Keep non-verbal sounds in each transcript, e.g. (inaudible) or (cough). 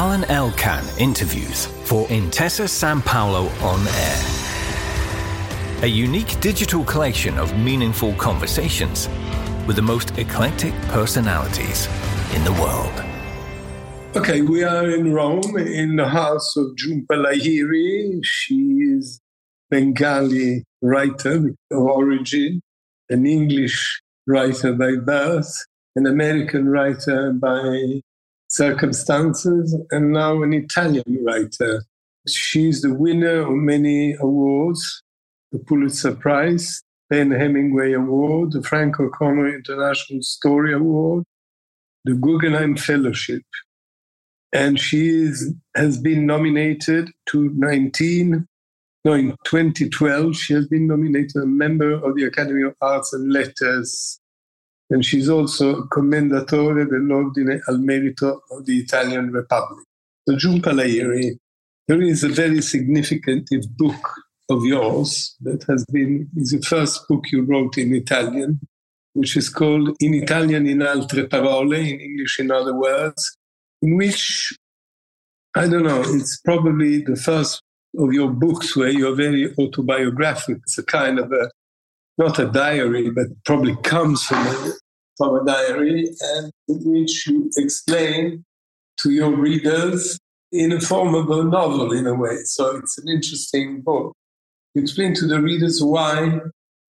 Alain Elkann interviews for Intesa Sanpaolo on Air. A unique digital collection of meaningful conversations with the most eclectic personalities in the world. Okay, we are in Rome in the house of Jhumpa Lahiri. She is Bengali writer of origin, an English writer by birth, an American writer by circumstances, and now an Italian writer. She's the winner of many awards the Pulitzer Prize, PEN Hemingway Award, the Frank O'Connor International Story Award, the Guggenheim Fellowship. And she is, has been nominated to 19, no, in 2012, she has been nominated a member of the Academy of Arts and Letters and she's also commendatore dell'Ordine al Merito of the Italian Republic. So Jhumpa Lahiri, there is a very significant book of yours that has been is the first book you wrote in Italian, which is called In Italian in altre parole, in English in other words, in which I don't know, it's probably the first of your books where you're very autobiographical. It's a kind of a not a diary, but probably comes from a, from a diary, and in which you explain to your readers in a form of a novel, in a way. So it's an interesting book. You explain to the readers why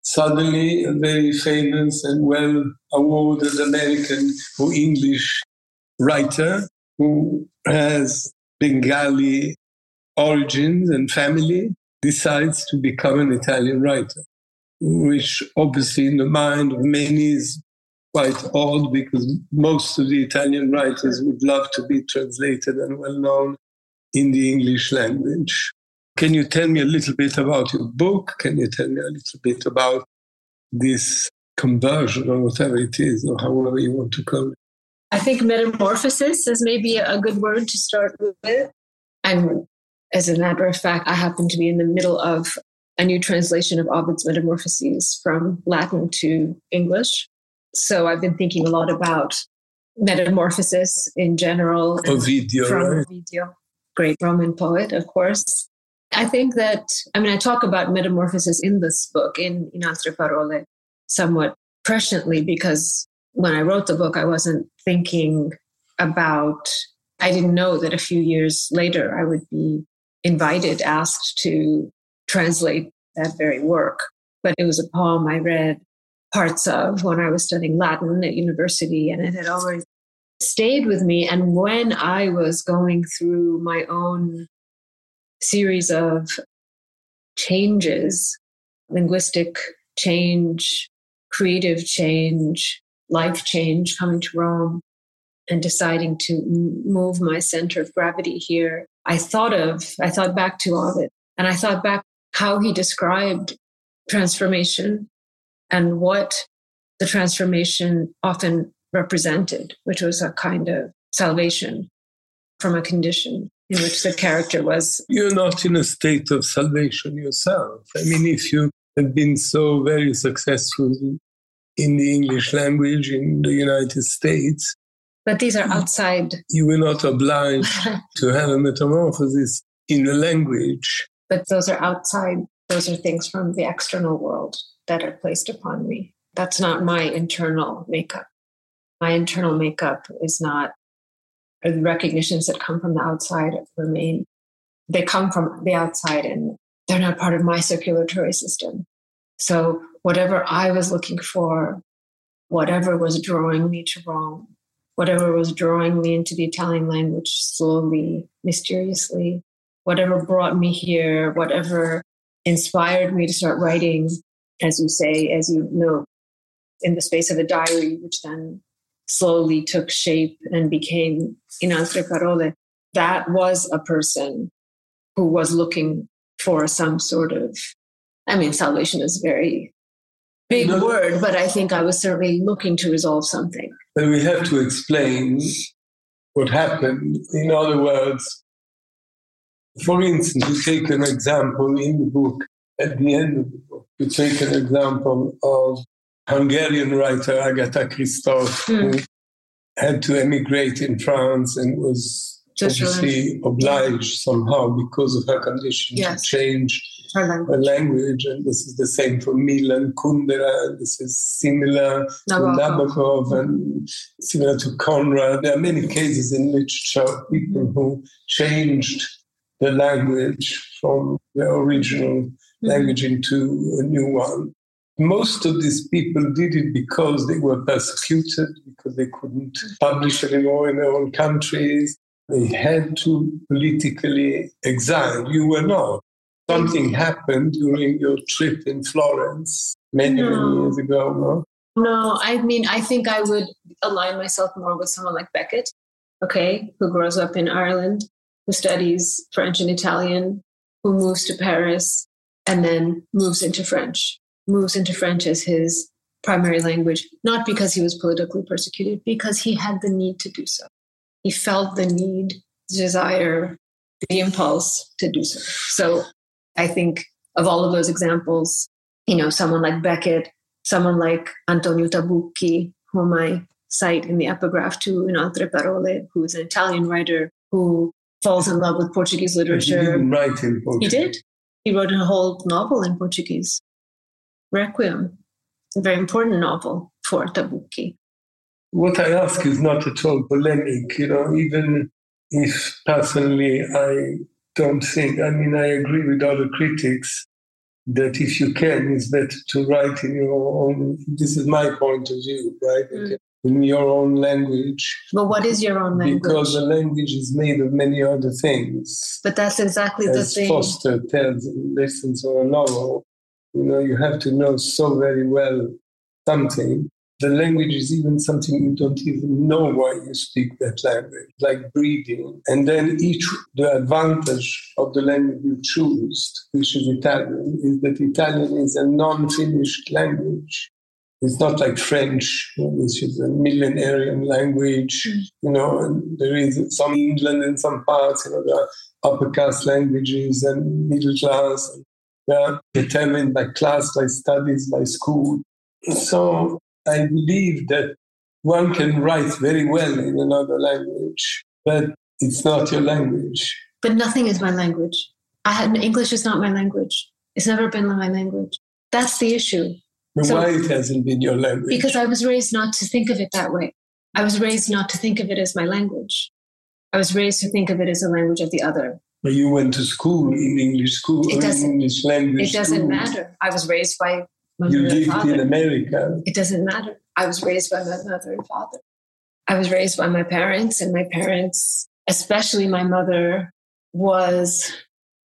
suddenly a very famous and well awarded American or English writer who has Bengali origins and family decides to become an Italian writer which obviously in the mind of many is quite odd because most of the Italian writers would love to be translated and well known in the English language. Can you tell me a little bit about your book? Can you tell me a little bit about this conversion or whatever it is, or however you want to call it? I think metamorphosis is maybe a good word to start with. And as a matter of fact, I happen to be in the middle of a new translation of Ovid's Metamorphoses from Latin to English. So I've been thinking a lot about metamorphosis in general. Ovidio, from? Ovidio, great Roman poet, of course. I think that, I mean, I talk about metamorphosis in this book, in, in Altre Parole, somewhat presciently, because when I wrote the book, I wasn't thinking about, I didn't know that a few years later I would be invited, asked to translate that very work. But it was a poem I read parts of when I was studying Latin at university, and it had always stayed with me. And when I was going through my own series of changes, linguistic change, creative change, life change, coming to Rome and deciding to move my center of gravity here, I thought of, I thought back to Ovid and I thought back how he described transformation and what the transformation often represented, which was a kind of salvation from a condition in which the character was. You're not in a state of salvation yourself. I mean, if you have been so very successful in the English language in the United States, but these are outside. You were not obliged (laughs) to have a metamorphosis in the language. But those are outside, those are things from the external world that are placed upon me. That's not my internal makeup. My internal makeup is not, the recognitions that come from the outside remain. They come from the outside and they're not part of my circulatory system. So whatever I was looking for, whatever was drawing me to Rome, whatever was drawing me into the Italian language slowly, mysteriously, whatever brought me here, whatever inspired me to start writing, as you say, as you know, in the space of a diary, which then slowly took shape and became in altre parole, that was a person who was looking for some sort of, I mean, salvation is a very big No. word, but I think I was certainly looking to resolve something. But we have to explain what happened. In other words, for instance, you take an example in the book, at the end of the book, you take an example of Hungarian writer Agota Kristof, hmm. who had to emigrate in France and was obviously obliged somehow because of her condition yes. to change her language. her language. And this is the same for Milan Kundera, and this is similar Nabokov. to Nabokov and similar to Conrad. There are many cases in literature of people who changed the language from the original mm-hmm. language into a new one. Most of these people did it because they were persecuted, because they couldn't publish anymore in their own countries. They had to politically exile. You were not. Something happened during your trip in Florence many, no. many years ago, no? No, I mean, I think I would align myself more with someone like Beckett, okay, who grows up in Ireland, who studies French and Italian, who moves to Paris and then moves into French, moves into French as his primary language, not because he was politically persecuted, because he had the need to do so. He felt the need, the desire, the impulse to do so. So I think of all of those examples, you know, someone like Beckett, someone like Antonio Tabucchi, whom I cite in the epigraph to in Altre Parole, who is an Italian writer who falls in love with Portuguese literature. He didn't write in Portuguese. He did. He wrote a whole novel in Portuguese, Requiem, a very important novel for Tabucchi. What I ask is not at all polemic, you know, even if personally I don't think, I mean, I agree with other critics that if you can, it's better to write in your own, this is my point of view, right? Mm. In your own language. But what is your own language? Because the language is made of many other things. But that's exactly the thing. Foster tells in Lessons or a novel, you know, you have to know so very well something the language is even something you don't even know why you speak that language, like breathing. And then each, the advantage of the language you choose, which is Italian, is that Italian is a non-finished language. It's not like French, which is a millenarian language, mm. you know, and there is some England in some parts, you know, there are upper caste languages and middle class. And they are determined by class, by studies, by school. So I believe that one can write very well in another language, but it's not your language. But nothing is my language. I had English is not my language. It's never been my language. That's the issue. So, why it hasn't been your language? Because I was raised not to think of it that way. I was raised not to think of it as my language. I was raised to think of it as a language of the other. But you went to school in English school, it doesn't, English language. It doesn't matter. I was raised by you lived in America. It doesn't matter. I was raised by my mother and father. I was raised by my parents, and my parents, especially my mother, was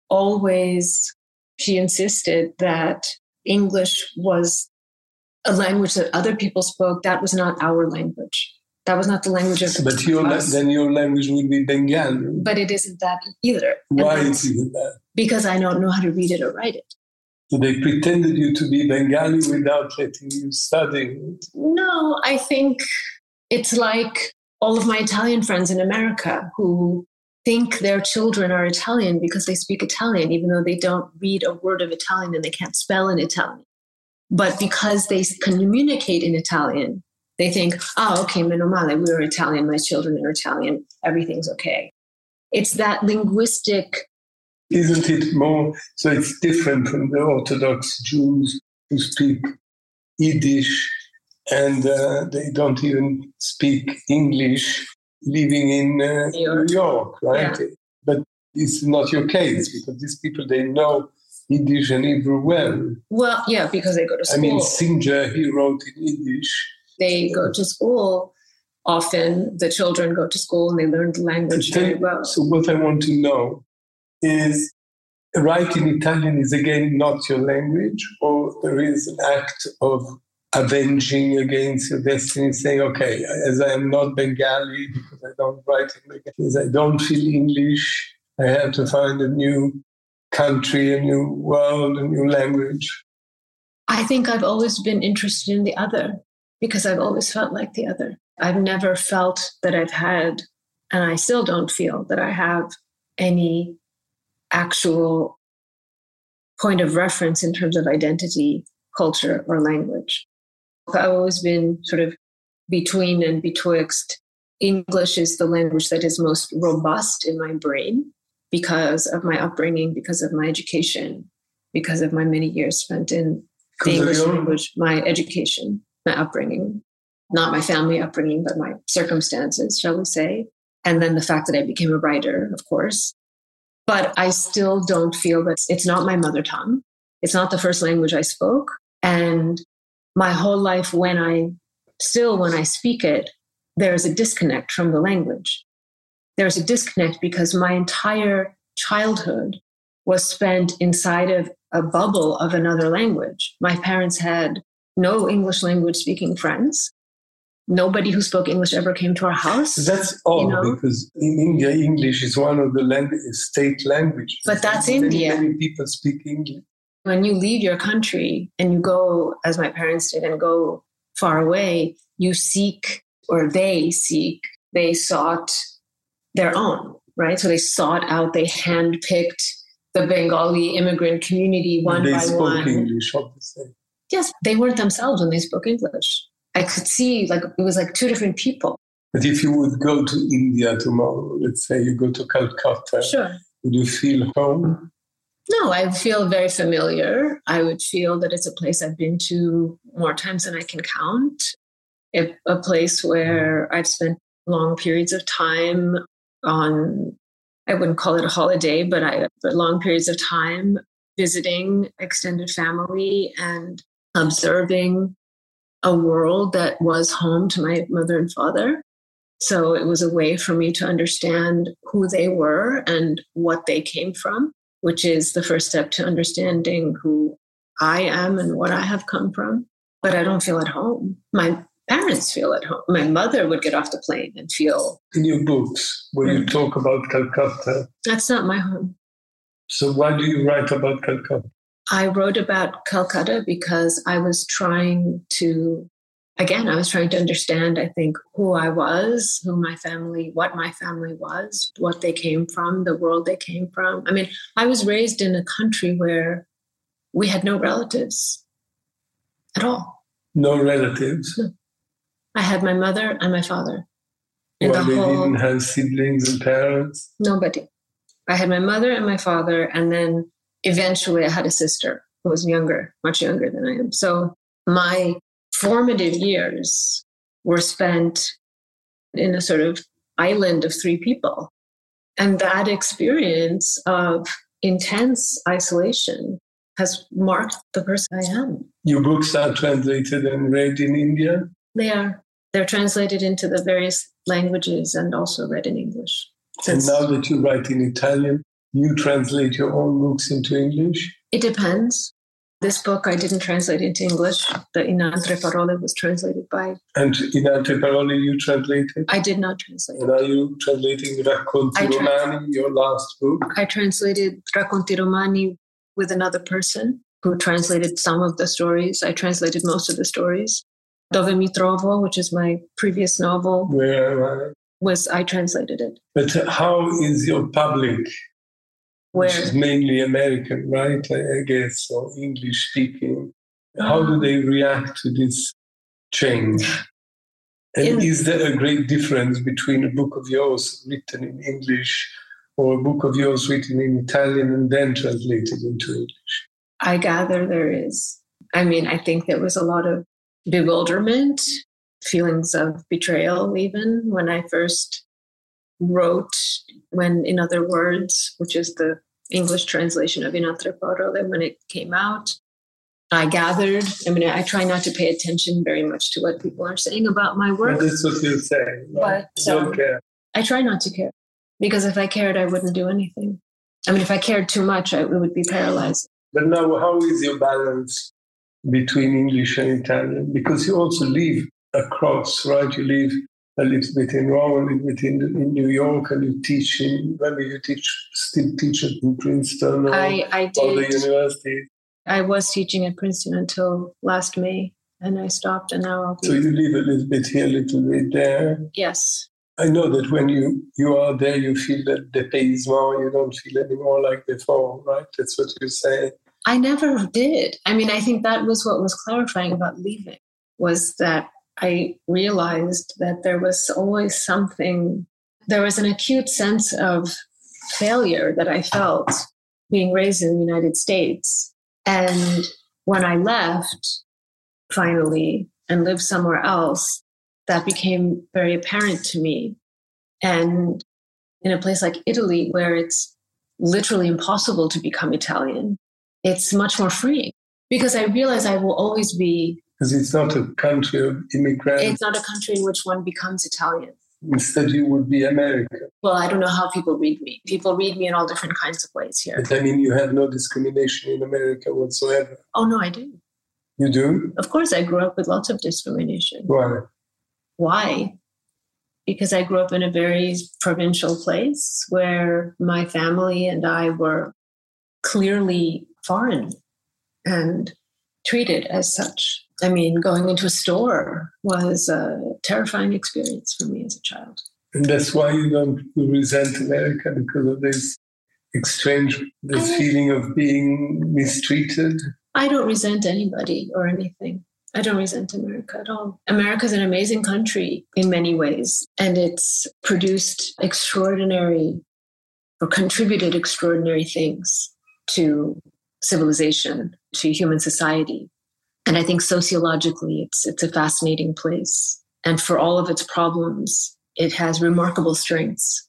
always, she insisted that English was a language that other people spoke. That was not our language. That was not the language of But your, then your language would be Bengali. But it isn't that either. Why isn't that? Because I don't know how to read it or write it. So they pretended you to be Bengali without letting you study? No, I think it's like all of my Italian friends in America who think their children are Italian because they speak Italian, even though they don't read a word of Italian and they can't spell in Italian. But because they communicate in Italian, they think, oh, okay, meno male, we're Italian, my children are Italian, everything's okay. It's that linguistic isn't it more so it's different from the Orthodox Jews who speak Yiddish and uh, they don't even speak English living in uh, New, York. New, York. right? Yeah. But it's not your case because these people they know Yiddish and Hebrew well. Well, yeah, because they go to school. I mean, Singer he wrote in Yiddish. They go to school. Often, the children go to school and they learn the language very well. So, what I want to know is writing Italian is again not your language, or there is an act of avenging against your destiny, saying, okay, as I am not Bengali because I don't write in Bengali, I don't feel English, I have to find a new country, a new world, a new language. I think I've always been interested in the other because I've always felt like the other. I've never felt that I've had, and I still don't feel that I have any actual point of reference in terms of identity, culture, or language. I've always been sort of between and betwixt English is the language that is most robust in my brain because of my upbringing, because of my education, because of my many years spent in the English language, my education, my upbringing, not my family upbringing, but my circumstances, shall we say. And then the fact that I became a writer, of course. But I still don't feel that it's not my mother tongue. It's not the first language I spoke. And my whole life, when I still, when I speak it, there's a disconnect from the language. There's a disconnect because my entire childhood was spent inside of a bubble of another language. My parents had no English language speaking friends. Nobody who spoke English ever came to our house. That's odd you know? because in India, English is one of the language, state languages. But that's many, India. Many people speak English. When you leave your country and you go, as my parents did, and go far away, you seek or they seek, they sought their own, right? So they sought out, they handpicked the Bengali immigrant community one they by spoke one. English, obviously. Yes, they weren't themselves when they spoke English. I could see like it was like two different people. But if you would go to India tomorrow, let's say you go to Calcutta, sure. would you feel home? No, I feel very familiar. I would feel that it's a place I've been to more times than I can count. A, a place where I've spent long periods of time on I wouldn't call it a holiday, but I but long periods of time visiting extended family and observing a world that was home to my mother and father. So it was a way for me to understand who they were and what they came from, which is the first step to understanding who I am and what I have come from. But I don't feel at home. My parents feel at home. My mother would get off the plane and feel. In your books, when you mm. talk about Calcutta, that's not my home. So why do you write about Calcutta? I wrote about Calcutta because I was trying to, again, I was trying to understand, I think, who I was, who my family, what my family was, what they came from, the world they came from. I mean, I was raised in a country where we had no relatives at all. No relatives? No. I had my mother and my father. And well, the they whole, didn't have siblings and parents? Nobody. I had my mother and my father, and then eventually I had a sister who was younger, much younger than I am. So my formative years were spent in a sort of island of three people. And that experience of intense isolation has marked the person I am. Your books are translated and read in India? They are. They're translated into the various languages and also read in English. And now that you write in Italian, you translate your own books into English? It depends. This book I didn't translate into English. The In Altre Parole was translated by. And In Altre Parole you translated? I did not translate. And are you translating Racconti Romani, your last book? I translated Racconti Romani with another person who translated some of the stories. I translated most of the stories. Dove mi trovo, which is my previous novel. Where was I translated it. But how is your public? Where? Which is mainly American, right? I guess, or English speaking. How do mm. they react to this change? And in, is there a great difference between a book of yours written in English or a book of yours written in Italian and then translated into English? I gather there is. I mean, I think there was a lot of bewilderment, feelings of betrayal, even when I first wrote, when in other words, which is the English translation of In altre parole, when it came out. I gathered, I mean, I try not to pay attention very much to what people are saying about my work. That's what you're saying. But don't um, care. I try not to care because if I cared, I wouldn't do anything. I mean, if I cared too much, I would be paralyzed. But now, how is your balance between English and Italian because you also live across, right? You live a little bit in Rome, a little bit in, in New York, and you teach in, maybe you teach, still teach at Princeton or I, I did. other universities. I was teaching at Princeton until last May, and I stopped, and now I'll be. So you live a little bit here, a little bit there. Yes. I know that when you, you are there, you feel that the more, you don't feel anymore like before, right? That's what you say. I never did. I mean, I think that was what was clarifying about leaving was that I realized that there was always something, there was an acute sense of failure that I felt being raised in the United States. And when I left finally and lived somewhere else, that became very apparent to me. And in a place like Italy, where it's literally impossible to become Italian, it's much more freeing because I realize I will always be. Because it's not a country of immigrants. It's not a country in which one becomes Italian. Instead, you would be American. Well, I don't know how people read me. People read me in all different kinds of ways here. But I mean, you have no discrimination in America whatsoever. Oh, no, I do. You do? Of course, I grew up with lots of discrimination. Why? Why? Because I grew up in a very provincial place where my family and I were clearly foreign and treated as such. I mean, going into a store was a terrifying experience for me as a child. And that's why you don't resent America because of this exchange, this feeling of being mistreated. I don't resent anybody or anything. I don't resent America at all. America is an amazing country in many ways, and it's produced extraordinary or contributed extraordinary things to civilization, to human society. And I think sociologically, it's, it's a fascinating place. And for all of its problems, it has remarkable strengths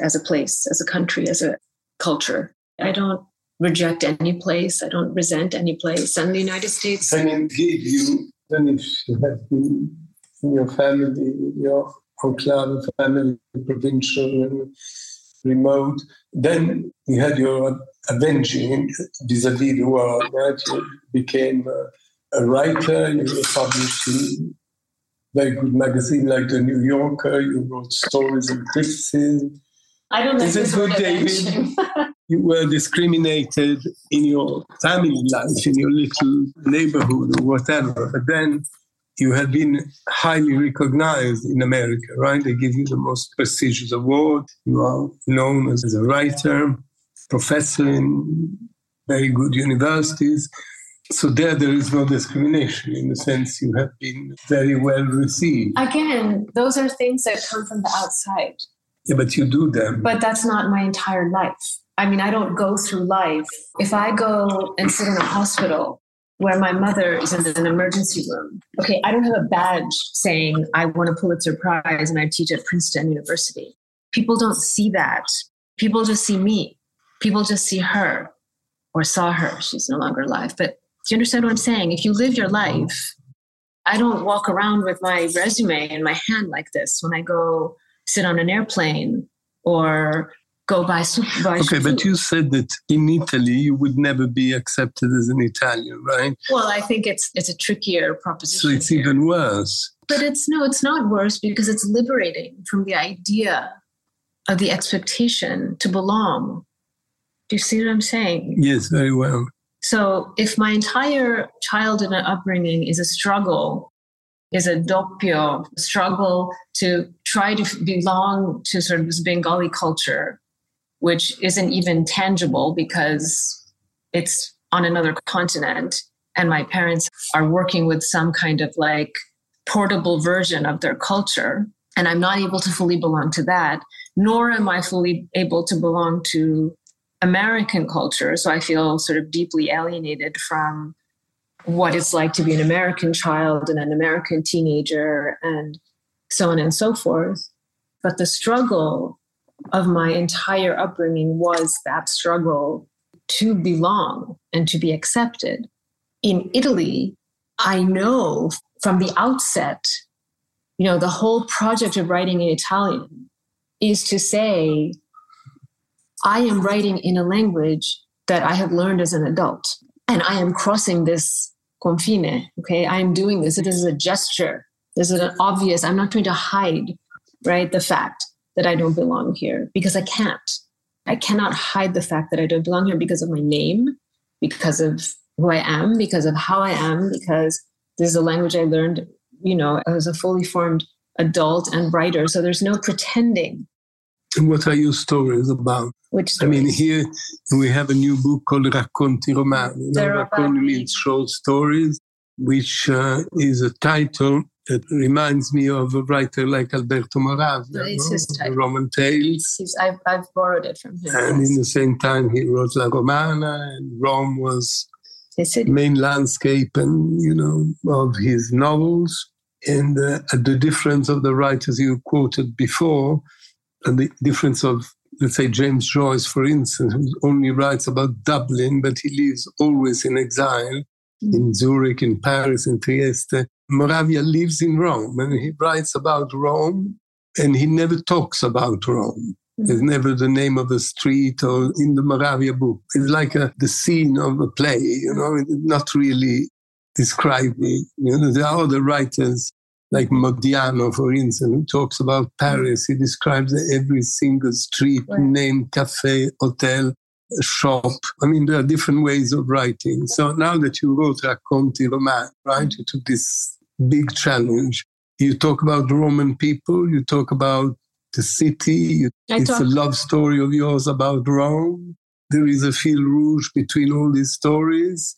as a place, as a country, as a culture. I don't reject any place. I don't resent any place. And the United States. I mean, gave you, then if you have been in your family, your enclave family, provincial and remote, then you had your avenging vis-a-vis the world, right? You became a, a writer, you published in very good magazine like the New Yorker, you wrote stories and criticism. I don't know. Is it good, David? (laughs) you were discriminated in your family life, in your little neighborhood or whatever, but then you have been highly recognized in America, right? They give you the most prestigious award. You are known as a writer, professor in very good universities. So there, there is no discrimination in the sense you have been very well received. Again, those are things that come from the outside. Yeah, but you do them. But that's not my entire life. I mean, I don't go through life. If I go and sit in a hospital where my mother is in an emergency room, okay, I don't have a badge saying I won a Pulitzer Prize and I teach at Princeton University. People don't see that. People just see me. People just see her or saw her. She's no longer alive. But do you understand what I'm saying? If you live your life, I don't walk around with my resume in my hand like this when I go sit on an airplane or go by soup. (laughs) Okay, but you said that in Italy you would never be accepted as an Italian, right? Well, I think it's it's a trickier proposition. So it's here. even worse. But it's no, it's not worse because it's liberating from the idea of the expectation to belong. Do you see what I'm saying? Yes, very well. So if my entire childhood and upbringing is a struggle is a doppio struggle to try to belong to sort of this Bengali culture, which isn't even tangible because it's on another continent. And my parents are working with some kind of like portable version of their culture. And I'm not able to fully belong to that, nor am I fully able to belong to American culture. So I feel sort of deeply alienated from what it's like to be an American child and an American teenager and so on and so forth. But the struggle of my entire upbringing was that struggle to belong and to be accepted. In Italy, I know from the outset, you know, the whole project of writing in Italian is to say, I am writing in a language that I have learned as an adult, and I am crossing this confine. Okay, I am doing this. This is a gesture. This is an obvious. I'm not trying to hide, right, the fact that I don't belong here because I can't. I cannot hide the fact that I don't belong here because of my name, because of who I am, because of how I am, because this is a language I learned, you know, as a fully formed adult and writer. So there's no pretending. And what are your stories about? Which stories? I mean, here we have a new book called Racconti Romani. You know, Racconti means short stories, which uh, is a title that reminds me of a writer like Alberto Moravia, his. Roman Tales. He's, I've, I've borrowed it from him. And yes. in the same time, he wrote La Romana, and Rome was main landscape and you know of his novels. And uh, the difference of the writers you quoted before, and the difference of let's say James Joyce, for instance, who only writes about Dublin, but he lives always in exile in Zurich, in Paris, in Trieste. Moravia lives in Rome and he writes about Rome and he never talks about Rome. It's never the name of a street or in the Moravia book. It's like a, the scene of a play, you know, it's not really describing. You know, there are other writers like Modiano, for instance, who talks about Paris. He describes every single street, Right. name, cafe, hotel, shop. I mean, there are different ways of writing. So now that you wrote Racconti Roman, right, you took this big challenge. You talk about Roman people, you talk about the city, I it's talk- a love story of yours about Rome. There is a fil rouge between all these stories.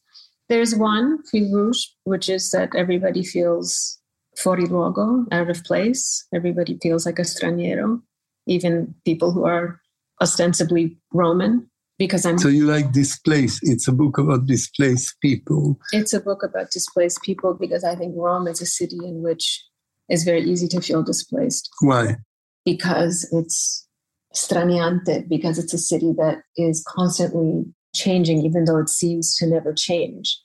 There's one, fil rouge, which is that everybody feels fuori luogo, out of place. Everybody feels like a straniero, even people who are ostensibly Roman, because I'm. So you like displaced. It's a book about displaced people. it's a book about displaced people because I think Rome is a city in which it's very easy to feel displaced Why? because it's straniante, because it's a city that is constantly changing, even though it seems to never change.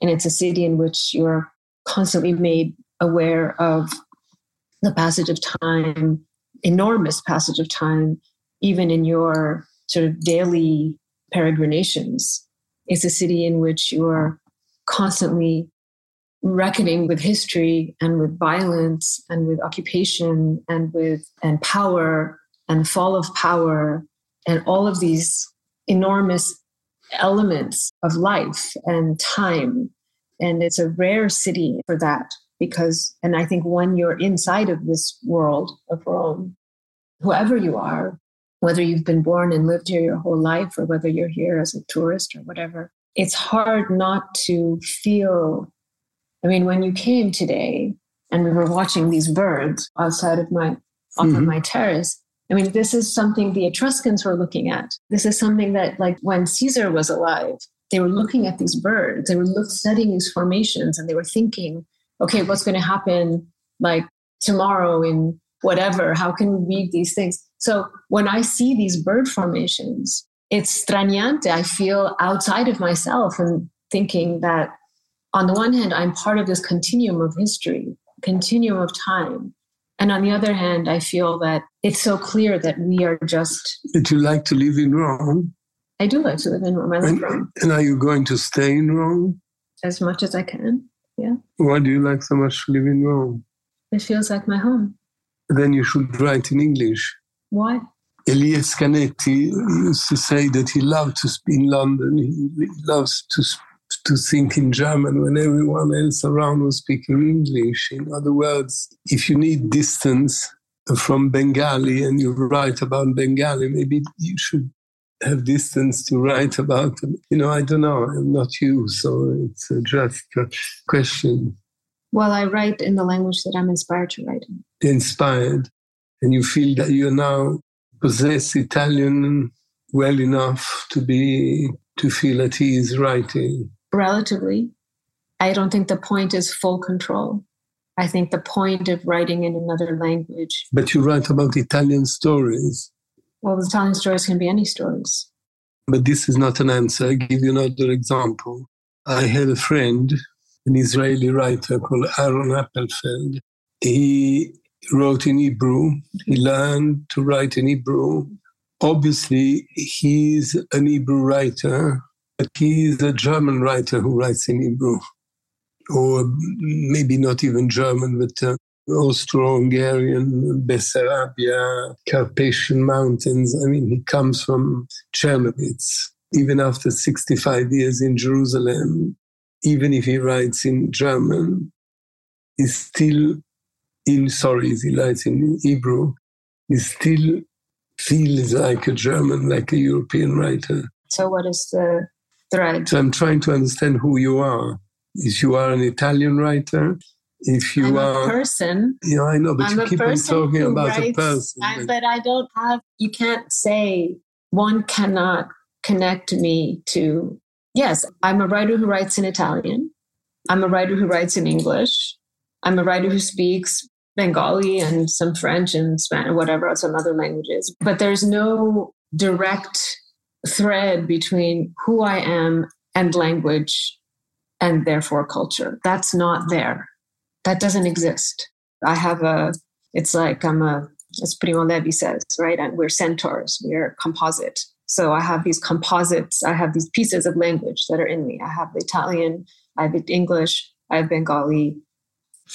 And it's a city in which you're constantly made aware of the passage of time, enormous passage of time, even in your sort of daily peregrinations. It's a city in which you're constantly reckoning with history and with violence and with occupation and with and power and fall of power and all of these enormous elements of life and time and it's a rare city for that because and i think when you're inside of this world of rome whoever you are whether you've been born and lived here your whole life or whether you're here as a tourist or whatever it's hard not to feel I mean, when you came today and we were watching these birds outside of my off of Mhm. my terrace, I mean, this is something the Etruscans were looking at. This is something that, like, when Caesar was alive, they were looking at these birds. They were look, studying these formations, and they were thinking, okay, what's going to happen, like tomorrow in whatever? How can we read these things? So when I see these bird formations, it's straniante. I feel outside of myself and thinking that on the one hand, I'm part of this continuum of history, continuum of time. And on the other hand, I feel that it's so clear that we are just, That you like to live in Rome. I do like to live in Rome. I Rome and are you going to stay in Rome? as much as I can. Yeah. Why do you like so much to live in Rome? It feels like my home. Then you should write in English. Why? Elias Canetti used to say that he loved to speak in London. He loves to to think in German when everyone else around was speaking English. In other words, if you need distance from Bengali and you write about Bengali, maybe you should have distance to write about. them. You know, I don't know. I'm not you, so it's just a question. Well, I write in the language that I'm inspired to write in. Inspired, and you feel that you now possess Italian well enough to be to feel at ease writing. Relatively, I don't think the point is full control. I think the point of writing in another language, But you write about Italian stories. well, the Italian stories can be any stories. But this is not an answer. I give you another example. I had a friend, an Israeli writer called Aharon Appelfeld. He wrote in Hebrew. He learned to write in Hebrew. Obviously, he's an Hebrew writer, but he's a German writer who writes in Hebrew. Or maybe not even German, but uh, Austro-Hungarian, Bessarabia, Carpathian Mountains. I mean, he comes from Czernowitz. Even after 65 years in Jerusalem, even if he writes in German, he still, in sorry, he writes in Hebrew, he still feels like a German, like a European writer. So, what is the thread? So I'm trying to understand who you are. If you are an Italian writer, if you I'm are a person. Yeah, I know, but I'm you keep on talking about a writes- person. I, but I don't have. You can't say one cannot connect me to. Yes, I'm a writer who writes in Italian. I'm a writer who writes in English. I'm a writer who speaks Bengali and some French and Spanish, whatever, some other languages. But there's no direct thread between who I am and language and therefore culture. That's not there. That doesn't exist. I have a, it's like I'm a, as Primo Levi says, right? And we're centaurs, we're composite. So I have these composites, I have these pieces of language that are in me. I have the Italian, I have English, I have Bengali.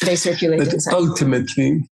They circulate But inside. ultimately,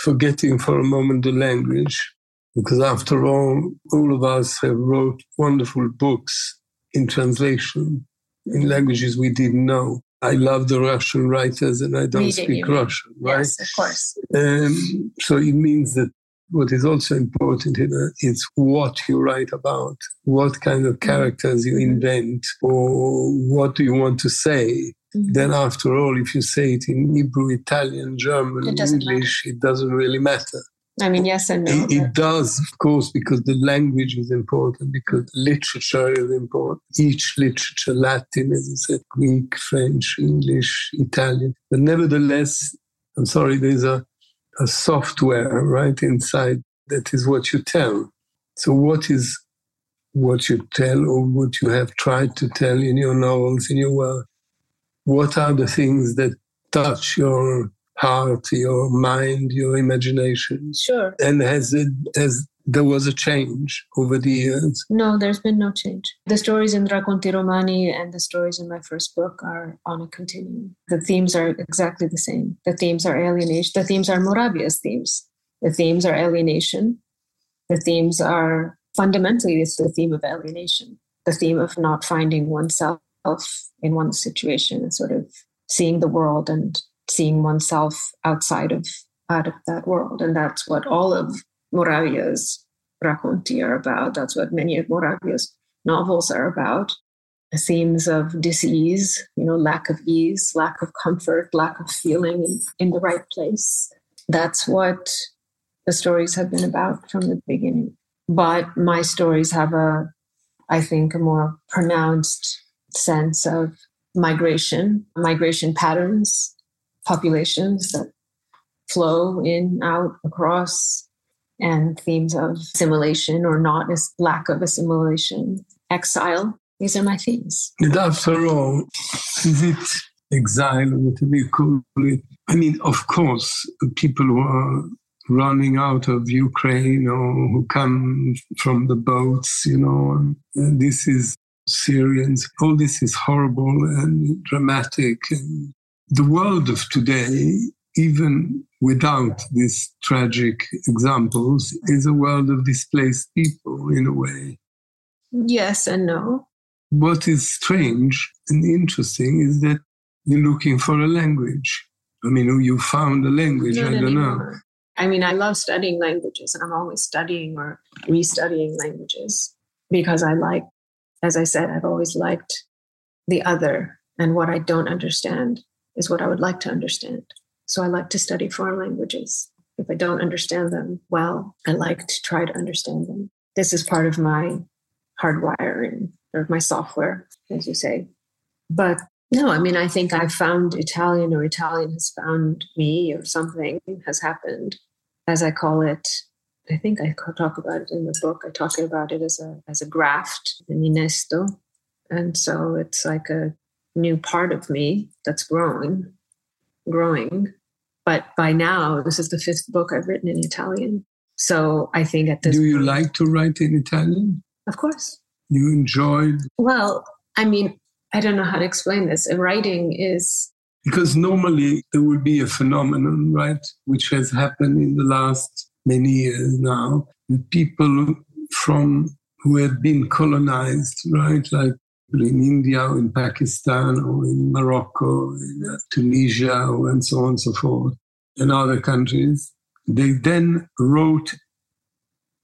forgetting for a moment the language, because after all, all of us have wrote wonderful books in translation in languages we didn't know. I love the Russian writers and I don't speak. Russian, right? Yes, of course. Um, so it means that what is also important is what you write about, what kind of characters you invent, or what do you want to say. Mhm. Then, after all, if you say it in Hebrew, Italian, German, It English, it doesn't really matter. I mean, yes and no. It, it does, of course, because the language is important, because literature is important. Each literature, Latin, as you said, Greek, French, English, Italian. But nevertheless, I'm sorry, there's a, a software right inside that is what you tell. So, what is what you tell or what you have tried to tell in your novels, in your work? What are the things that touch your heart, your mind, your imagination? Sure. and has it as there was a change over the years No, there's been no change. The stories in Racconti Romani and the stories in my first book are on a continuum. The themes are exactly the same. The themes are alienation. The themes are Moravia's themes. The themes are alienation. The themes are fundamentally it's the theme of alienation, the theme of not finding oneself in one situation and sort of seeing the world and seeing oneself outside of out of that world. And that's what all of Moravia's racconti are about. That's what many of Moravia's novels are about. The themes of disease, you know, lack of ease, lack of comfort, lack of feeling in, in the right place. That's what the stories have been about from the beginning. But my stories have a, I think, a more pronounced sense of migration, migration patterns, populations that flow in, out, across, and themes of assimilation or not as lack of assimilation, exile. These are my themes. and after all is it exile whatever you call it i mean of course people who are running out of ukraine or who come from the boats you know this is syrians all this is horrible and dramatic and the world of today even without these tragic examples is a world of displaced people in a way Yes and no. what is strange and interesting is that you're looking for a language. I mean, you found a language, Not I don't know. I mean, I love studying languages and I'm always studying or restudying languages because I like, as I said, I've always liked the other and what I don't understand is what I would like to understand. So I like to study foreign languages. If I don't understand them well, I like to try to understand them. This is part of my hardwiring or my software, as you say. But no, I mean, I think I found Italian or Italian has found me or something has happened, as I call it. I think I talk about it in the book. I talk about it as a as a graft, an innesto, and so it's like a new part of me that's growing, growing. But by now, this is the fifth book I've written in Italian. So I think at this Do you point- like to write in Italian? Of course. You enjoyed Well, I mean, I don't know how to explain this. Writing is because normally there will be a phenomenon, right, which has happened in the last many years now. People from who have been colonized, right, like in India or in Pakistan or in Morocco, in uh, Tunisia, and so on and so forth, and other countries, they then wrote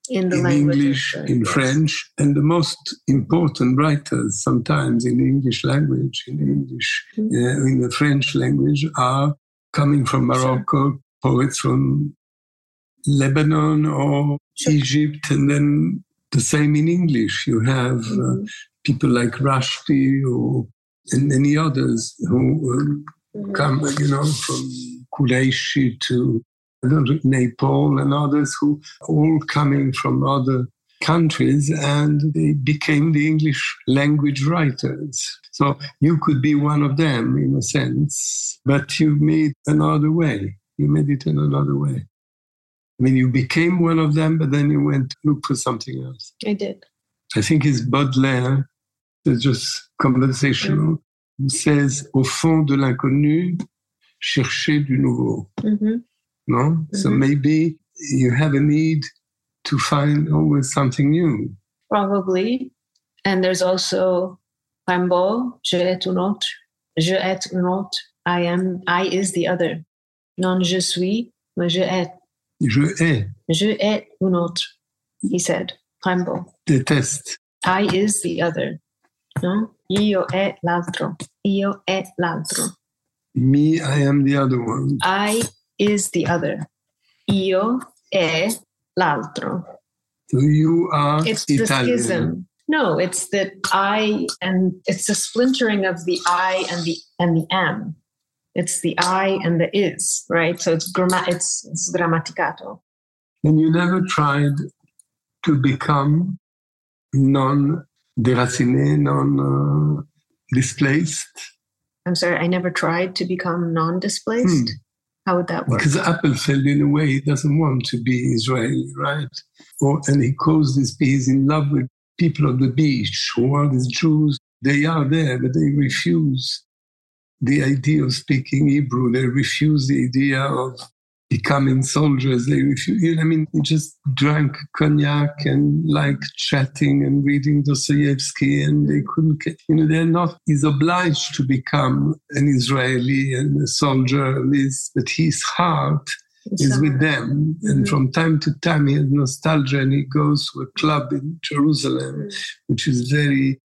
in, the in English, in yes. French, and the most important writers sometimes in the English language, in English, mm-hmm. uh, in the French language, are coming from Morocco, sure. poets from Lebanon or. Egypt, and then the same in English. You have uh, mm-hmm. uh, people like Rushdie or and many others who mm-hmm. come, you know, from Kureishi to Naipaul and others who all coming from other countries and they became the English language writers. So you could be one of them in a sense, but you made another way. You made it in another way. I mean, you became one of them, but then you went to look for something else. I did. I think it's Baudelaire, it's just conversational, mm-hmm. says, au fond de l'inconnu, chercher du nouveau. Mm-hmm. No? Mm-hmm. So maybe you have a need to find always something new. Probably. And there's also Rimbaud, je est un autre, je est un autre, I am, I is the other. Non je suis, mais je est. Je est. Je est un autre, he said, Rimbaud. Déteste. I is the other. No? Io è l'altro. Io è l'altro. Me, I am the other one. I is the other. Io è l'altro. So you are it's Italian. the schism. No, it's the I and it's the splintering of the I and the and the am. It's the I and the is, right? So it's gramma it's, it's grammaticato. And you never tried to become non déraciné, non uh, displaced? I'm sorry, I never tried to become non displaced. Hmm. How would that work? Because Appelfeld, in a way, he doesn't want to be Israeli, right? Or, and he calls this, he's in love with people on the beach who are these Jews. They are there, but they refuse the idea of speaking Hebrew. They refuse the idea of becoming soldiers. They refuse, You know, I mean, they just drank cognac and like chatting and reading Dostoevsky, and they couldn't, get, you know, they're not, he's obliged to become an Israeli and a soldier, but his heart is with them. And mm-hmm. from time to time, he has nostalgia and he goes to a club in Jerusalem, mm-hmm. which is very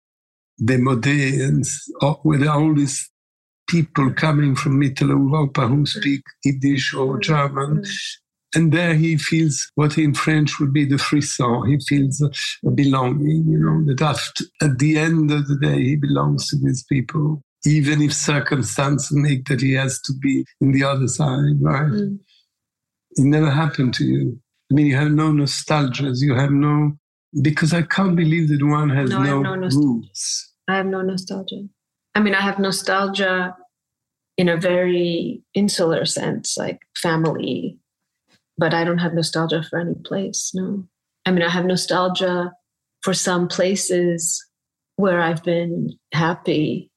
demodé and with all these people coming from Mitteleuropa who speak Yiddish or German. And there he feels what in French would be the frisson. He feels a belonging, you know, that after, at the end of the day, he belongs to these people, even if circumstances make that he has to be in the other side, right? Mm. It never happened to you. I mean, you have no nostalgias, you have no, because I can't believe that one has no, no, no roots. I have no nostalgia. I mean, I have nostalgia in a very insular sense, like family, but I don't have nostalgia for any place. No. I mean, I have nostalgia for some places where I've been happy.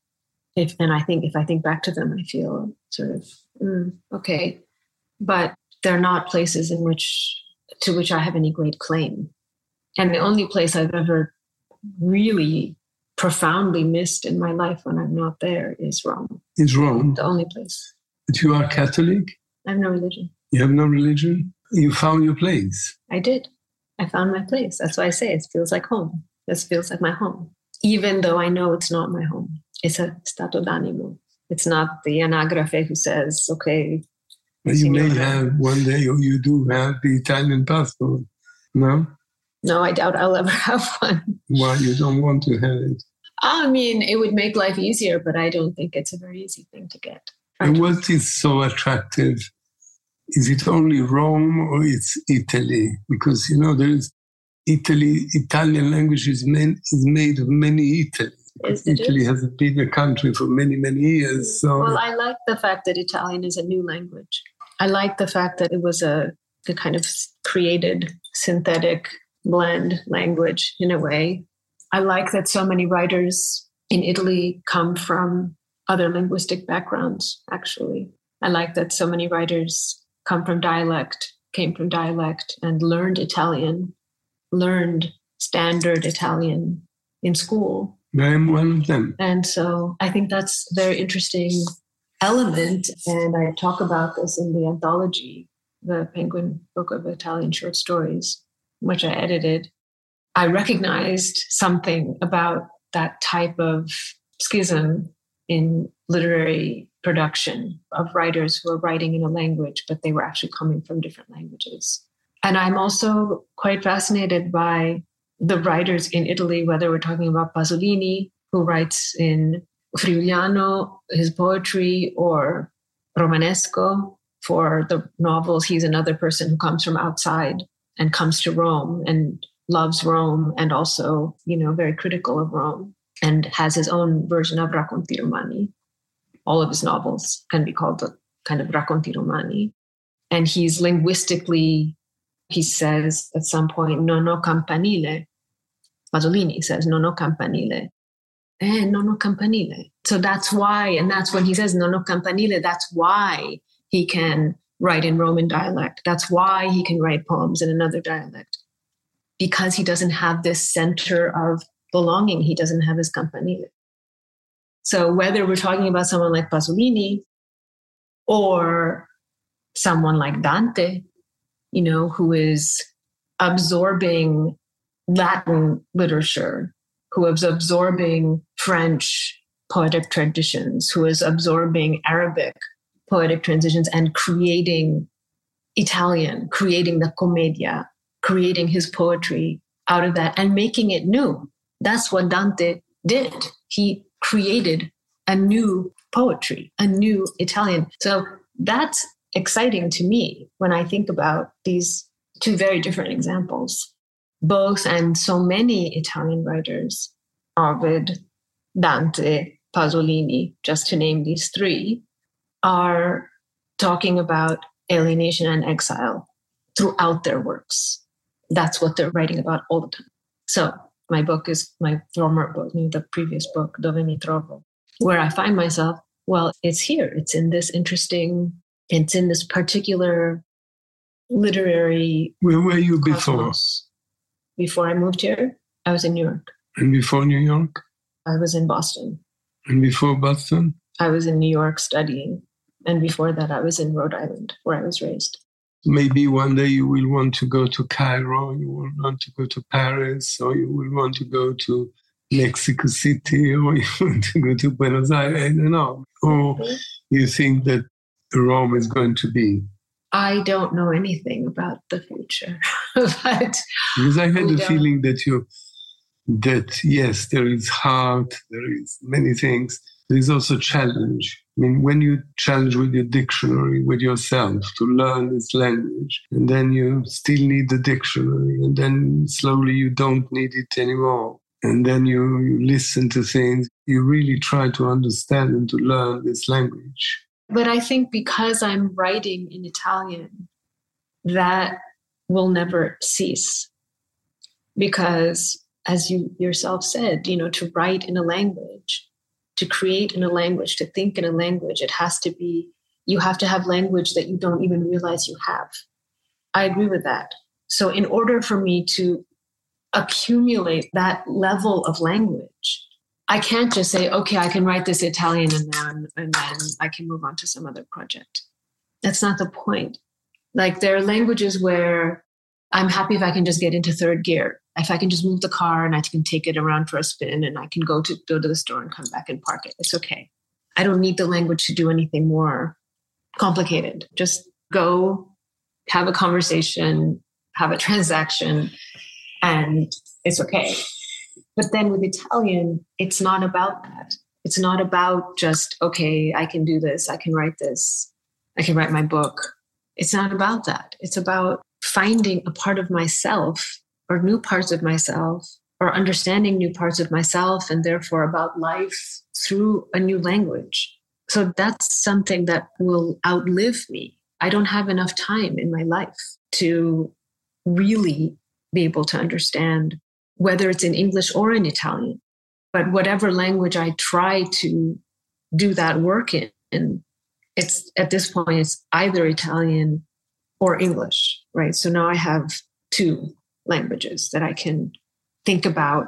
If, and I think if I think back to them, I feel sort of mm, okay, but they're not places in which to which I have any great claim. And the only place I've ever really profoundly missed in my life when I'm not there is Rome. Is Rome the only place? But you are Catholic. I have no religion. You have no religion. You found your place. I did. I found my place. That's why I say it feels like home. This feels like my home, even though I know it's not my home. It's a stato d'animo. It's not the anagrafe who says, "Okay." But you may have one day, or you do have the Italian passport. No. No, I doubt I'll ever (laughs) have one. Why you don't want to have it? I mean, it would make life easier, but I don't think it's a very easy thing to get. And what is so attractive? Is it only Rome or it's Italy? Because you know there is Italy. Italian language is, made, is made of many Italy. Italy has been a country for many many years. So. Well, I like the fact that Italian is a new language. I like the fact that it was a, a kind of created synthetic blend language in a way I like that so many writers in Italy come from other linguistic backgrounds, actually. I like that so many writers come from dialect, came from dialect, and learned Italian, learned standard Italian in school. I am one of them. And so I think that's a very interesting element. And I talk about this in the anthology, the Penguin Book of Italian Short Stories which I edited, I recognized something about that type of schism in literary production of writers who are writing in a language, but they were actually coming from different languages. And I'm also quite fascinated by the writers in Italy, whether we're talking about Pasolini, who writes in Friuliano, his poetry, or Romanesco for the novels. He's another person who comes from outside and comes to Rome and loves Rome and also, you know, very critical of Rome and has his own version of Racconti Romani. All of his novels can be called the kind of Racconti Romani. And he's linguistically, he says at some point, non ho campanile. Pasolini says, non ho campanile. Eh, non ho campanile. So that's why, and that's when he says non ho campanile, that's why he can write in Roman dialect. That's why he can write poems in another dialect. Because he doesn't have this center of belonging, he doesn't have his company. So whether we're talking about someone like Pasolini or someone like Dante, you know, who is absorbing Latin literature, who is absorbing French poetic traditions, who is absorbing Arabic poetic transitions and creating Italian, creating the commedia, creating his poetry out of that and making it new. That's what Dante did. He created a new poetry, a new Italian. So that's exciting to me when I think about these two very different examples. Both and so many Italian writers, Ovid, Dante, Pasolini, just to name these three, are talking about alienation and exile throughout their works. That's what they're writing about all the time. So my book is my former book, the previous book, Dove mi trovo, where I find myself, well, it's here. It's in this interesting, it's in this particular literary. Where were you before? Before I moved here, I was in New York. And before New York? I was in Boston. And before Boston? I was in New York studying. And before that, I was in Rhode Island, where I was raised. Maybe one day you will want to go to Cairo, you will want to go to Paris, or you will want to go to Mexico City, (laughs) or you want to go to Buenos Aires, I don't know. Or mm-hmm. you think that Rome is going to be. I don't know anything about the future, (laughs) but because I had the feeling that you that yes, there is heart, there is many things. There is also challenge. I mean, when you challenge with your dictionary, with yourself to learn this language, and then you still need the dictionary, and then slowly you don't need it anymore. And then you, you listen to things, you really try to understand and to learn this language. But I think because I'm writing in Italian, that will never cease. Because, as you yourself said, you know, to write in a language to create in a language, to think in a language, it has to be, you have to have language that you don't even realize you have. I agree with that. So, in order for me to accumulate that level of language, I can't just say, okay, I can write this Italian and then, and then I can move on to some other project. That's not the point. Like, there are languages where I'm happy if I can just get into third gear if I can just move the car and I can take it around for a spin and I can go to go to the store and come back and park it. It's okay. I don't need the language to do anything more complicated. Just go have a conversation, have a transaction, and it's okay. But then with Italian, it's not about that. It's not about just, okay, I can do this, I can write this, I can write my book. It's not about that. It's about finding a part of myself or new parts of myself or understanding new parts of myself and therefore about life through a new language. So that's something that will outlive me. I don't have enough time in my life to really be able to understand whether it's in English or in Italian. But whatever language I try to do that work in, it's at this point, it's either Italian or English, right? So now I have two languages that I can think about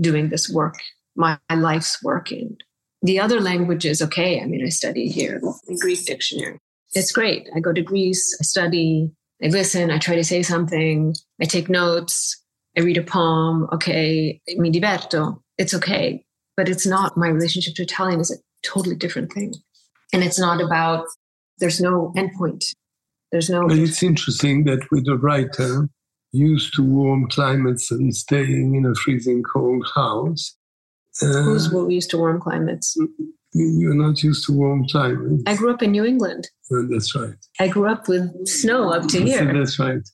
doing this work, my, my life's work in. The other languages, okay, I mean, I study here the Greek dictionary. It's great. I go to Greece, I study, I listen, I try to say something, I take notes, I read a poem. Okay, mi diverto. It's okay. But it's not my relationship to Italian is a totally different thing. And it's not about, there's no endpoint. There's no. But it's interesting that with a writer used to warm climates and staying in a freezing cold house. Uh, Who's used to warm climates? You're not used to warm climates. I grew up in New England. Oh, that's right. I grew up with snow up to here. (laughs) That's right.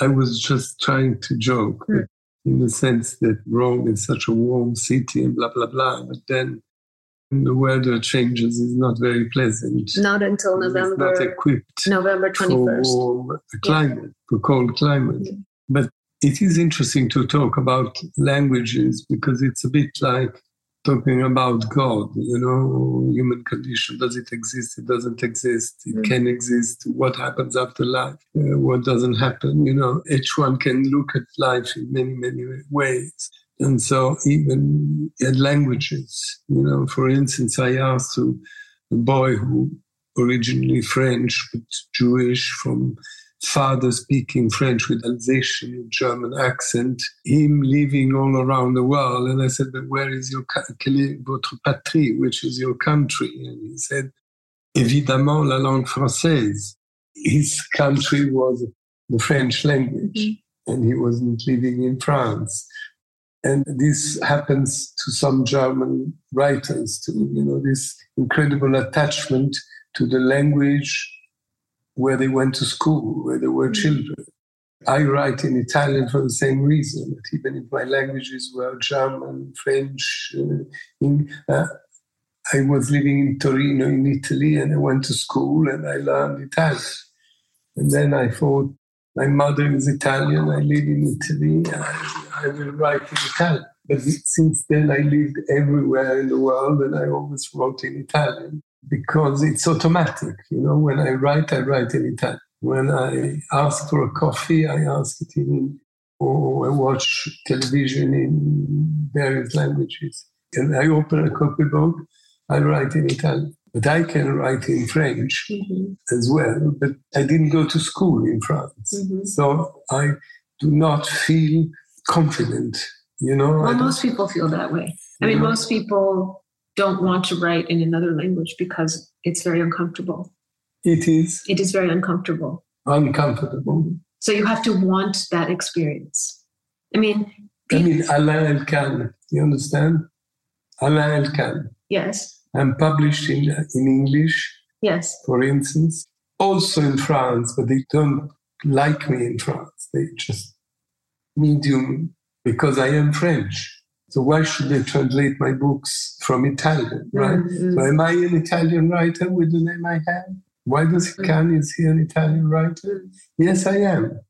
I was just trying to joke hmm. in the sense that Rome is such a warm city and blah, blah, blah. But then the weather changes is not very pleasant. Not until November. It's not equipped November 21st. for warm climate, yeah. for cold climate. Yeah. But it is interesting to talk about languages because it's a bit like talking about God, you know, human condition. Does it exist? It doesn't exist. It mm. can exist. What happens after life? Uh, what doesn't happen? You know, each one can look at life in many, many ways. And so even in languages, you know, for instance, I asked a boy who originally French but Jewish from father speaking French with Alsatian German accent, him living all around the world. And I said, but where is your, votre patrie, which is your country? And he said, évidemment la langue française. His country was the French language, mm-hmm. and he wasn't living in France. And this happens to some German writers, to, you know, this incredible attachment to the language where they went to school, where they were mm. children. I write in Italian for the same reason, that even if my languages were German, French, uh, in, uh, I was living in Torino in Italy and I went to school and I learned Italian. And then I thought, my mother is Italian, I live in Italy, I, I will write in Italian. But since then, I lived everywhere in the world and I always wrote in Italian because it's automatic. You know, when I write, I write in Italian. When I ask for a coffee, I ask it in, or I watch television in various languages. And I open a copybook, I write in Italian. But I can write in French mm-hmm. as well, but I didn't go to school in France. Mm-hmm. So I do not feel confident, you know. Well, most people feel that way. I mean, most people don't want to write in another language because it's very uncomfortable. It is. It is very uncomfortable. Uncomfortable. So you have to want that experience. I mean, I mean, Alain Elkann, you understand? Alain Elkann. Yes. I'm published in, in English. Yes. For instance, also in France, but they don't like me in France. They just medium because I am French. So why should they translate my books from Italian, right? Mm-hmm. So am I an Italian writer with the name I have? Why does mm-hmm. Can is he an Italian writer? Yes, I am.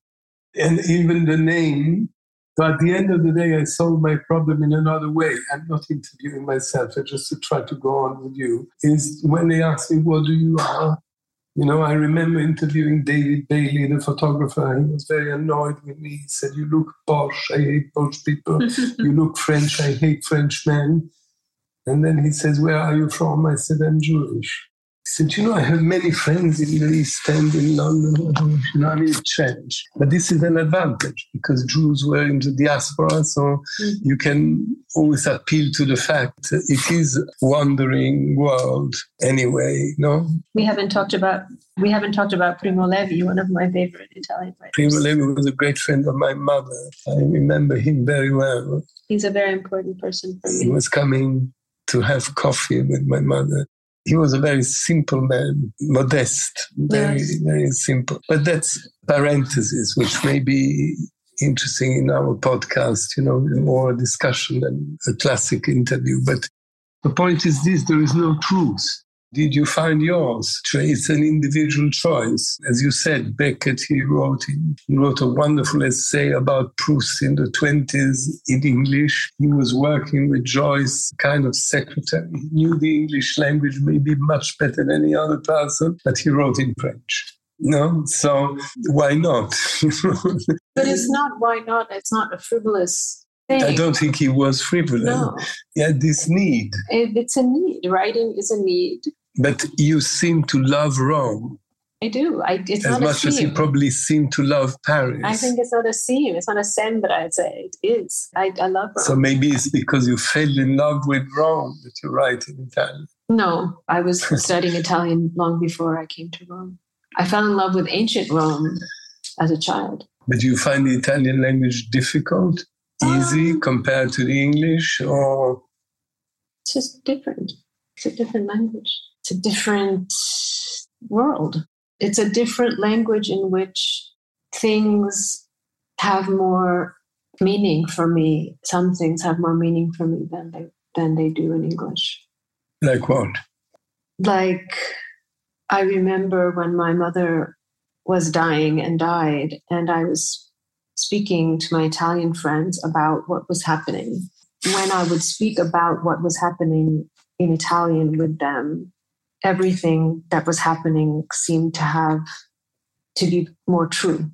And even the name. So at the end of the day, I solve my problem in another way. I'm not interviewing myself. I just to try to go on with you. Is when they ask me, "What do you are?" You know, I remember interviewing David Bailey, the photographer. He was very annoyed with me. He said, You look posh. I hate posh people. (laughs) you look French. I hate French men. And then he says, Where are you from? I said, I'm Jewish. Said, You know, I have many friends in the East End in London You know, I mean, it changed. But this is an advantage because Jews were in the diaspora. So mm-hmm. you can always appeal to the fact that it is a wandering world anyway, no? We haven't talked about we haven't talked about Primo Levi, one of my favorite Italian writers. Primo Levi was a great friend of my mother. I remember him very well. He's a very important person for me. He was coming to have coffee with my mother he was a very simple man, modest, very, yes. very simple. But that's parenthesis, which may be interesting in our podcast, you know, more discussion than a classic interview. But the point is this there is no truth. Did you find yours? It's an individual choice. As you said, Beckett, he wrote, he wrote a wonderful essay about Proust in the 20s in English. He was working with Joyce, kind of secretary. He knew the English language maybe much better than any other person, but he wrote in French. No, so why not? (laughs) but it's not why not. It's not a frivolous Thing. I don't think he was frivolous. No. He had this need. It's a need. Writing is a need. But you seem to love Rome. I do. I, it's as not much as you probably seem to love Paris. I think it's not a seem. It's not a sembra. I'd say it is. I, I love Rome. so maybe it's because you fell in love with Rome that you write in Italian. no, I was (laughs) studying Italian long before I came to Rome. I fell in love with ancient Rome as a child. But do you find the Italian language difficult, easy Um, compared to the English, or It's just different. It's a different language. It's a different world. It's a different language in which things have more meaning for me. Some things have more meaning for me than they than they do in English. like what? Like I remember when my mother was dying and died, and I was speaking to my Italian friends about what was happening. When I would speak about what was happening in Italian with them, everything that was happening seemed to have to be more true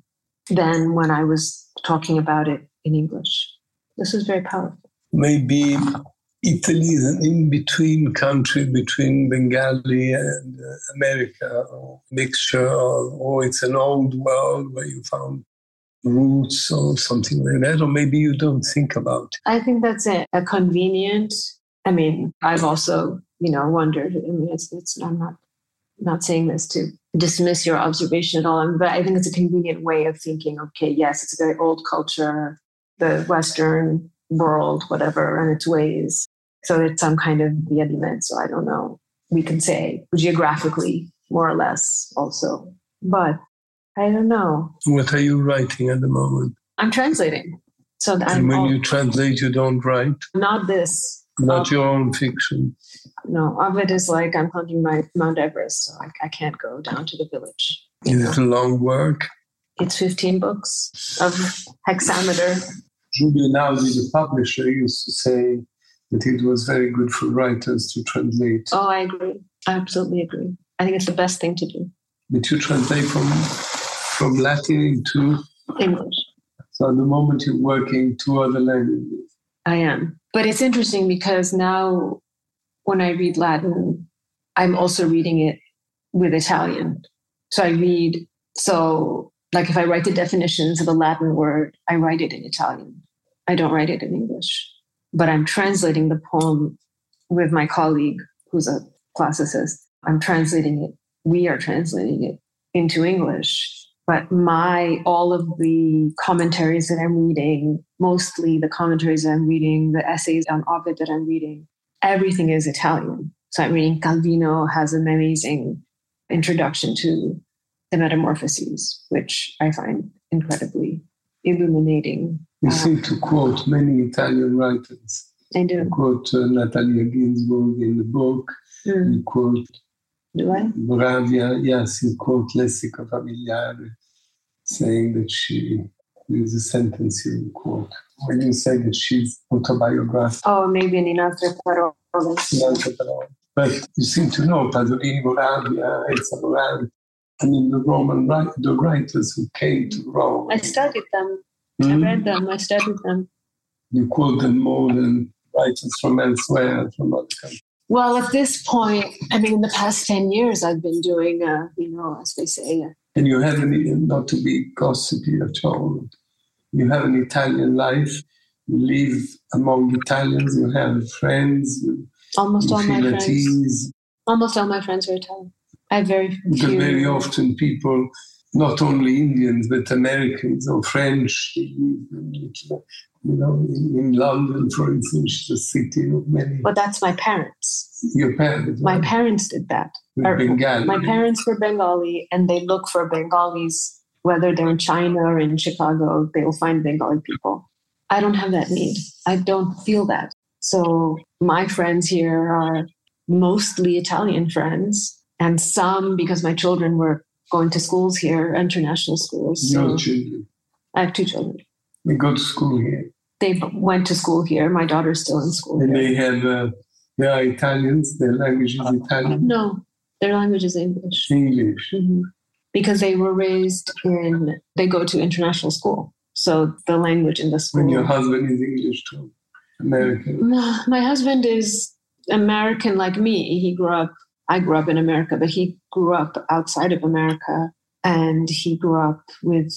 than when I was talking about it in English. This is very powerful. Maybe Italy is an in-between country between Bengali and uh, America, or mixture, or, or it's an old world where you found roots or something like that, or maybe you don't think about. it. I think that's it. A convenient. I mean, I've also, you know, wondered. I mean, it's, it's I'm not not saying this to dismiss your observation at all, but I think it's a convenient way of thinking. Okay, yes, it's a very old culture, the Western world, whatever, and its ways. So it's some kind of the element. So I don't know. We can say geographically, more or less, also, but I don't know. What are you writing at the moment? I'm translating, so and I'm when all- you translate, you don't write, not this. Not Oh. Um, your own fiction. No, Ovid is like I'm hunting my Mount Everest, so I, I can't go down to the village. Is know. it a long work? It's 15 books of hexameter. Giulio Einaudi, the publisher, used to say that it was very good for writers to translate. Oh, I agree. I absolutely agree. I think it's the best thing to do. But you translate from from Latin into English. so at the moment you're working two other languages. I am. But it's interesting because now when I read Latin, I'm also reading it with Italian. So I read, so like if I write the definitions of a Latin word, I write it in Italian. I don't write it in English. But I'm translating the poem with my colleague who's a classicist. I'm translating it, we are translating it into English. But my all of the commentaries that I'm reading, mostly the commentaries that I'm reading, the essays on Ovid that I'm reading, everything is Italian. So I'm reading Calvino has an amazing introduction to the Metamorphoses, which I find incredibly illuminating. You seem to quote many Italian writers. I You do. quote uh, Natalia Ginzburg in the book. Mm. You quote Do I? Moravia. Yes, you quote Lessico Famigliare, saying that she. There's a sentence you quote when you say that she's autobiographical. Oh, maybe in Inaltre Parole. But you seem to know Pasolini, Moravia, Elsa Morante. I mean, the Roman wri- the writers who came to Rome. I studied them. Hmm? I read them. I studied them. You quote them more than writers from elsewhere, from other countries. Well, at this point, I mean, in the past 10 years, I've been doing, uh, you know, as they say, uh, And you have an, not to be gossipy at all, you have an Italian life. You live among Italians. You have friends. You, almost you all my friends. ease. Almost all my friends are Italian. I have very few. very often people, not only Indians but Americans or French, they live in, you know, in, London, for instance, the city of many. But that's my parents. Your parents, My right? parents did that. With or- Bengali. My parents were Bengali, and they look for Bengalis, whether they're in China or in Chicago, they will find Bengali people. I don't have that need. I don't feel that. So my friends here are mostly Italian friends, and some because my children were going to schools here, international schools. Your So children. I have two children. They go to school here. They went to school here. My daughter's still in school And here. they have, uh, they are Italians, their language is Italian, No, their language is English. English. Mhm. Because they were raised in, they go to international school. So the language in the school. When your husband is English too, American. (laughs) My husband is American like me. He grew up I grew up in America, but he grew up outside of America and he grew up with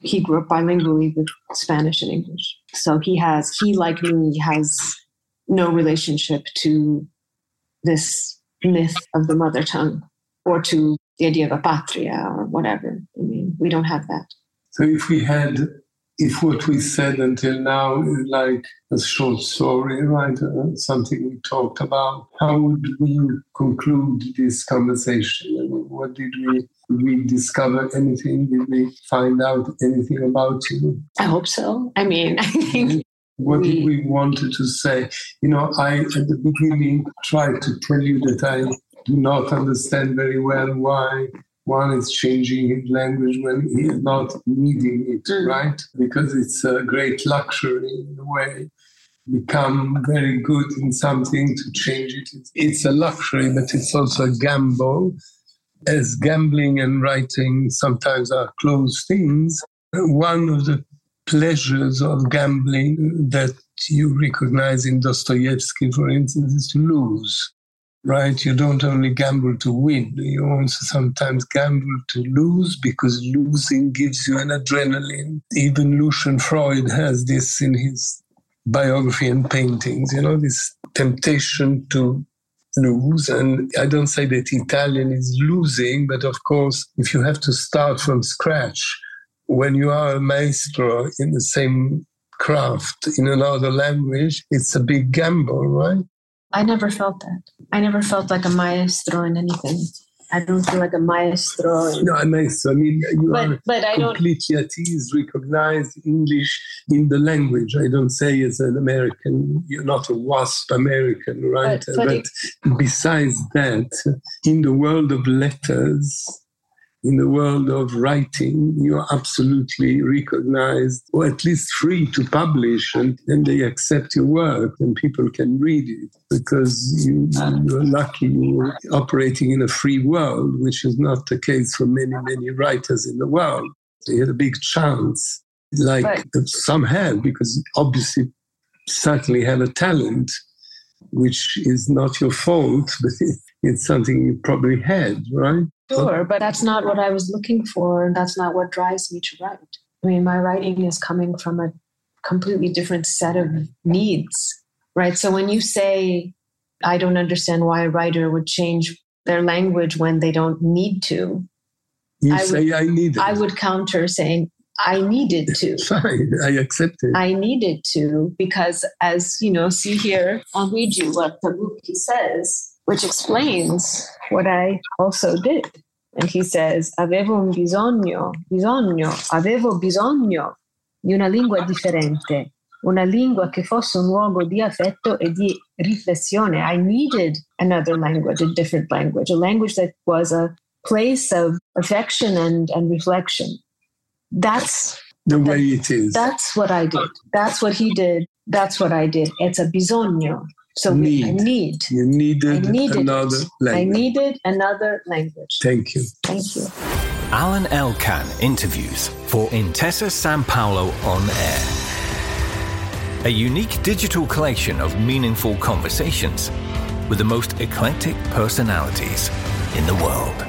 he grew up bilingually with Spanish and English. So he has he like me has no relationship to this myth of the mother tongue or to the idea of a patria or whatever. I mean, we don't have that. So if we had if what we said until now is like a short story, right? Uh, something we talked about, how would we conclude this conversation? What did we did we discover anything? Did we find out anything about you? I hope so. I mean, (laughs) I think. What we, we wanted to say? You know, I at the beginning tried to tell you that I do not understand very well why one is changing his language when he is not needing it, mm. right? Because it's a great luxury in a way. Become very good in something to change it. It's a luxury, but it's also a gamble. As gambling and writing sometimes are close things, one of the pleasures of gambling that you recognize in Dostoevsky, for instance, is to lose right? You don't only gamble to win, you also sometimes gamble to lose because losing gives you an adrenaline. Even Lucian Freud has this in his biography and paintings, you know, this temptation to lose. And I don't say that Italian is losing, but of course, if you have to start from scratch, when you are a maestro in the same craft in another language, it's a big gamble, right? I never felt that. I never felt like a maestro in anything. I don't feel like a maestro. No, a maestro. I mean, you but, are but I completely don't... at ease, recognize English in the language. I don't say as an American, you're not a WASP American, right? But, but, but it... besides that, in the world of letters, in the world of writing, you are absolutely recognized or at least free to publish and then they accept your work and people can read it because you, you're lucky you're operating in a free world, which is not the case for many, many writers in the world. They had a big chance, like right. some have, because obviously certainly have a talent, which is not your fault, (laughs) but it's something you probably had, right? Sure, but that's not what I was looking for, and that's not what drives me to write. I mean, my writing is coming from a completely different set of needs, right? So when you say, I don't understand why a writer would change their language when they don't need to. You I say, would, I need it. I would counter saying, I needed to. Fine, I accept it. I needed to because, as you know, see here, I'll read you what Tabucchi says which explains what I also did. And he says, avevo un bisogno, bisogno, avevo bisogno di una lingua differente, una lingua che fosse un luogo di affetto e di riflessione. I needed another language, a different language, a language that was a place of affection and, and reflection. That's the way it is. That's what I did. That's what he did. That's what I did. It's a bisogno. So need. I need. You needed, I needed another it. language. I needed another language. Thank you. Thank you. Alain Elkann interviews for Intesa Sanpaolo on air. A unique digital collection of meaningful conversations with the most eclectic personalities in the world.